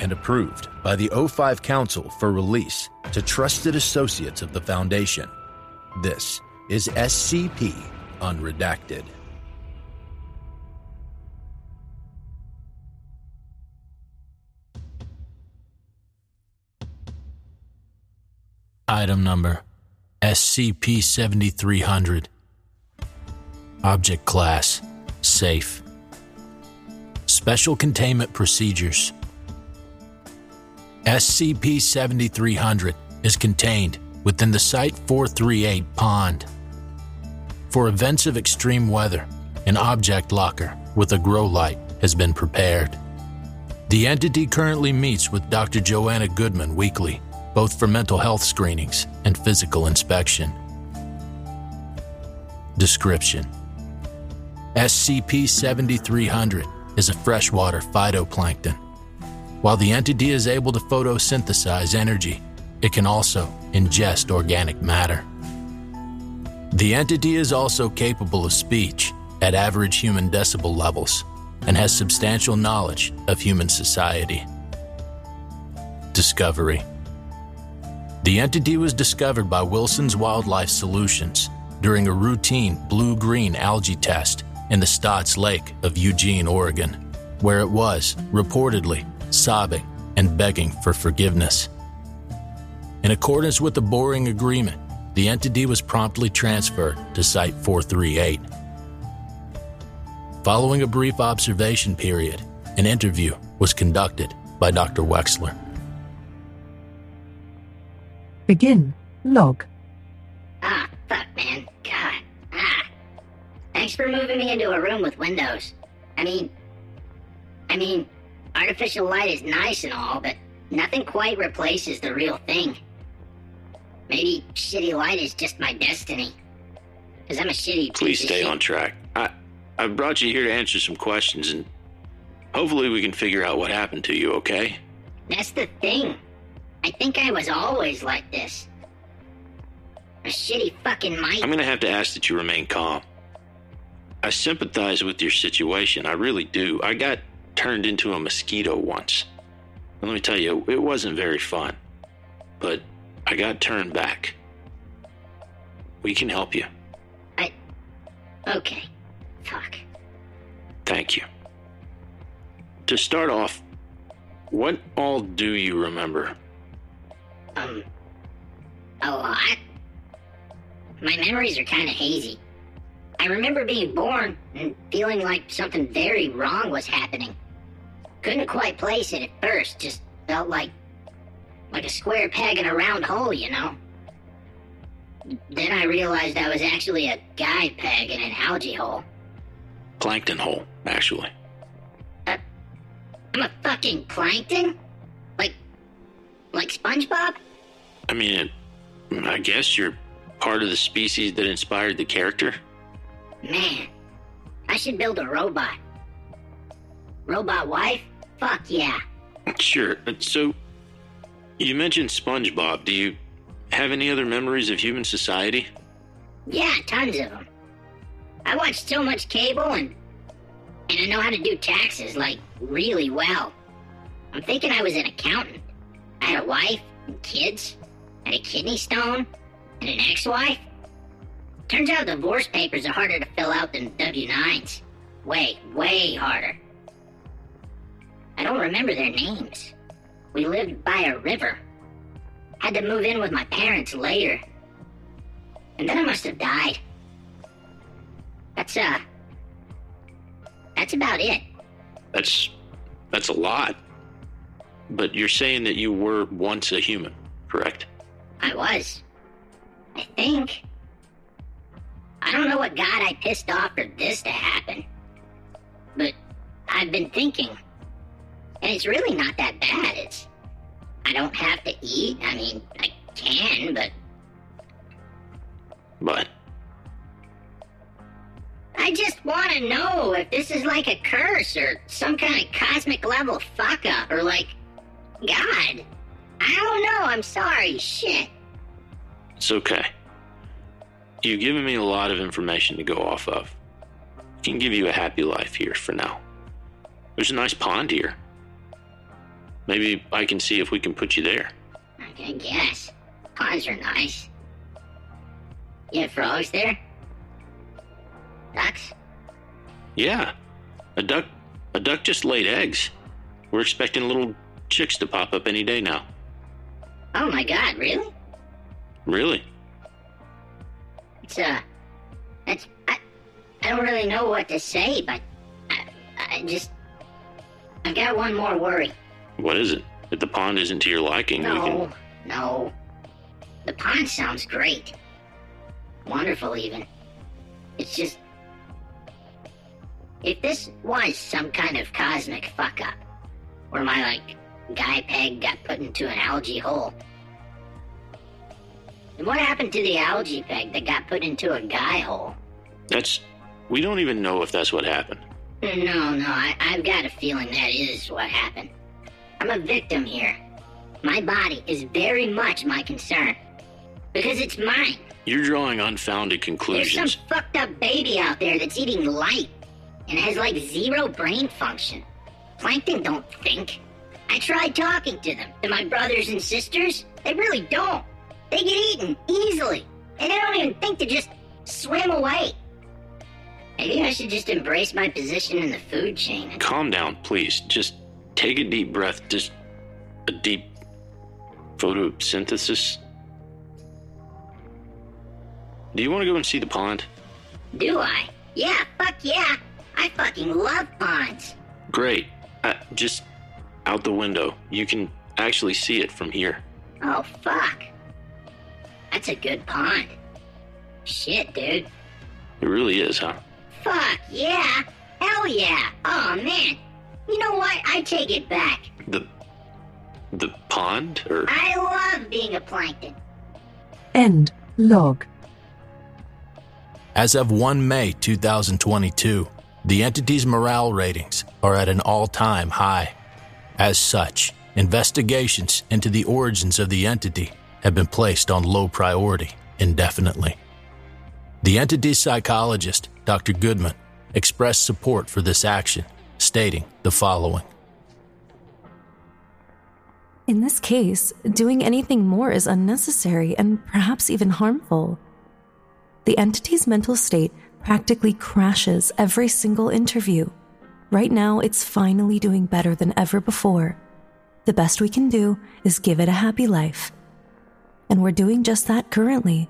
and approved by the O5 Council for release to trusted associates of the Foundation. This is SCP Unredacted. Item number SCP 7300. Object Class Safe. Special Containment Procedures SCP 7300 is contained within the Site 438 pond. For events of extreme weather, an object locker with a grow light has been prepared. The entity currently meets with Dr. Joanna Goodman weekly, both for mental health screenings and physical inspection. Description SCP 7300 is a freshwater phytoplankton. While the entity is able to photosynthesize energy, it can also ingest organic matter. The entity is also capable of speech at average human decibel levels and has substantial knowledge of human society. Discovery The entity was discovered by Wilson's Wildlife Solutions during a routine blue green algae test in the Stotts Lake of Eugene, Oregon, where it was, reportedly, sobbing and begging for forgiveness. In accordance with the boring agreement, the entity was promptly transferred to Site 438. Following a brief observation period, an interview was conducted by Dr. Wexler. Begin log. Ah, fuck, man. God. Ah. Thanks for moving me into a room with windows. I mean, I mean, artificial light is nice and all, but nothing quite replaces the real thing. Maybe shitty light is just my destiny. Because I'm a shitty Please stay shit. on track. I I brought you here to answer some questions and hopefully we can figure out what happened to you, okay? That's the thing. I think I was always like this. A shitty fucking mic. I'm going to have to ask that you remain calm. I sympathize with your situation. I really do. I got turned into a mosquito once. And let me tell you, it wasn't very fun. But I got turned back. We can help you. I. Okay. Fuck. Thank you. To start off, what all do you remember? Um. A lot? My memories are kind of hazy. I remember being born and feeling like something very wrong was happening. Couldn't quite place it at first, just felt like. like a square peg in a round hole, you know? Then I realized I was actually a guy peg in an algae hole. Plankton hole, actually. Uh, I'm a fucking plankton? Like. like SpongeBob? I mean, I guess you're part of the species that inspired the character. Man, I should build a robot. Robot wife? Fuck yeah. Sure. So, you mentioned SpongeBob. Do you have any other memories of human society? Yeah, tons of them. I watched so much cable and and I know how to do taxes like really well. I'm thinking I was an accountant. I had a wife and kids, and a kidney stone, and an ex-wife. Turns out divorce papers are harder to fill out than W-9s. Way, way harder. I don't remember their names. We lived by a river. Had to move in with my parents later. And then I must have died. That's, uh. That's about it. That's that's a lot. But you're saying that you were once a human, correct? I was. I think. I don't know what god I pissed off for this to happen. But I've been thinking. And it's really not that bad. It's. I don't have to eat. I mean, I can, but. But I just want to know if this is like a curse or some kind of cosmic level fuck up or like God. I don't know. I'm sorry. Shit. it's okay. You've given me a lot of information to go off of. I can give you a happy life here for now. There's a nice pond here. Maybe I can see if we can put you there. I guess. Ponds are nice. You have frogs there? Ducks? Yeah, a duck. A duck just laid eggs. We're expecting little chicks to pop up any day now. Oh my god, really? Really? It's, uh. That's. I, I don't really know what to say, but. I, I just. I've got one more worry. What is it? If the pond isn't to your liking, we No, can. no. The pond sounds great. Wonderful, even. It's just. If this was some kind of cosmic fuck up, where my, like, guy peg got put into an algae hole, then what happened to the algae peg that got put into a guy hole? That's. We don't even know if that's what happened. No, no, I, I've got a feeling that is what happened. I'm a victim here. My body is very much my concern. Because it's mine. You're drawing unfounded conclusions. There's some fucked up baby out there that's eating light and has like zero brain function. Plankton don't think. I tried talking to them, to my brothers and sisters. They really don't. They get eaten easily, and they don't even think to just swim away. Maybe I should just embrace my position in the food chain. Calm down, please. Just take a deep breath. Just a deep photosynthesis. Do you want to go and see the pond? Do I? Yeah, fuck yeah. I fucking love ponds. Great. Uh, just out the window. You can actually see it from here. Oh, fuck. That's a good pond. Shit, dude. It really is, huh? Fuck yeah! Hell yeah! Oh man! You know what? I take it back. The the pond or I love being a plankton. End log. As of 1 May 2022, the entity's morale ratings are at an all time high. As such, investigations into the origins of the entity have been placed on low priority indefinitely. The entity's psychologist, Dr. Goodman, expressed support for this action, stating the following In this case, doing anything more is unnecessary and perhaps even harmful. The entity's mental state practically crashes every single interview. Right now, it's finally doing better than ever before. The best we can do is give it a happy life. And we're doing just that currently.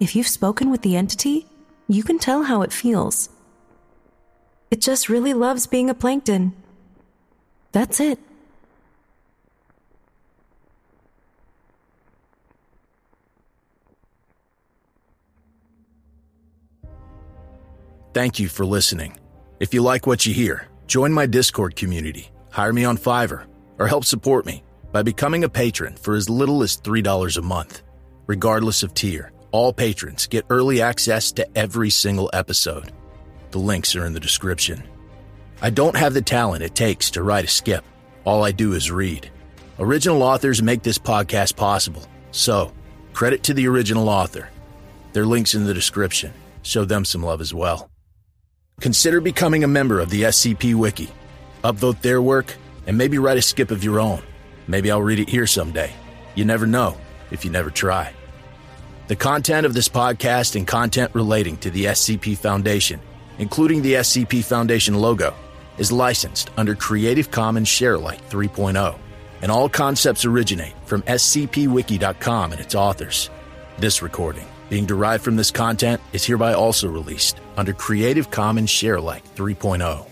If you've spoken with the entity, you can tell how it feels. It just really loves being a plankton. That's it. Thank you for listening. If you like what you hear, join my Discord community, hire me on Fiverr, or help support me by becoming a patron for as little as $3 a month. Regardless of tier, all patrons get early access to every single episode. The links are in the description. I don't have the talent it takes to write a skip. All I do is read. Original authors make this podcast possible, so credit to the original author. Their links in the description. Show them some love as well. Consider becoming a member of the SCP Wiki. Upvote their work and maybe write a skip of your own. Maybe I'll read it here someday. You never know if you never try. The content of this podcast and content relating to the SCP Foundation, including the SCP Foundation logo, is licensed under Creative Commons Sharealike 3.0, and all concepts originate from scpwiki.com and its authors. This recording, being derived from this content, is hereby also released under Creative Commons Sharealike 3.0.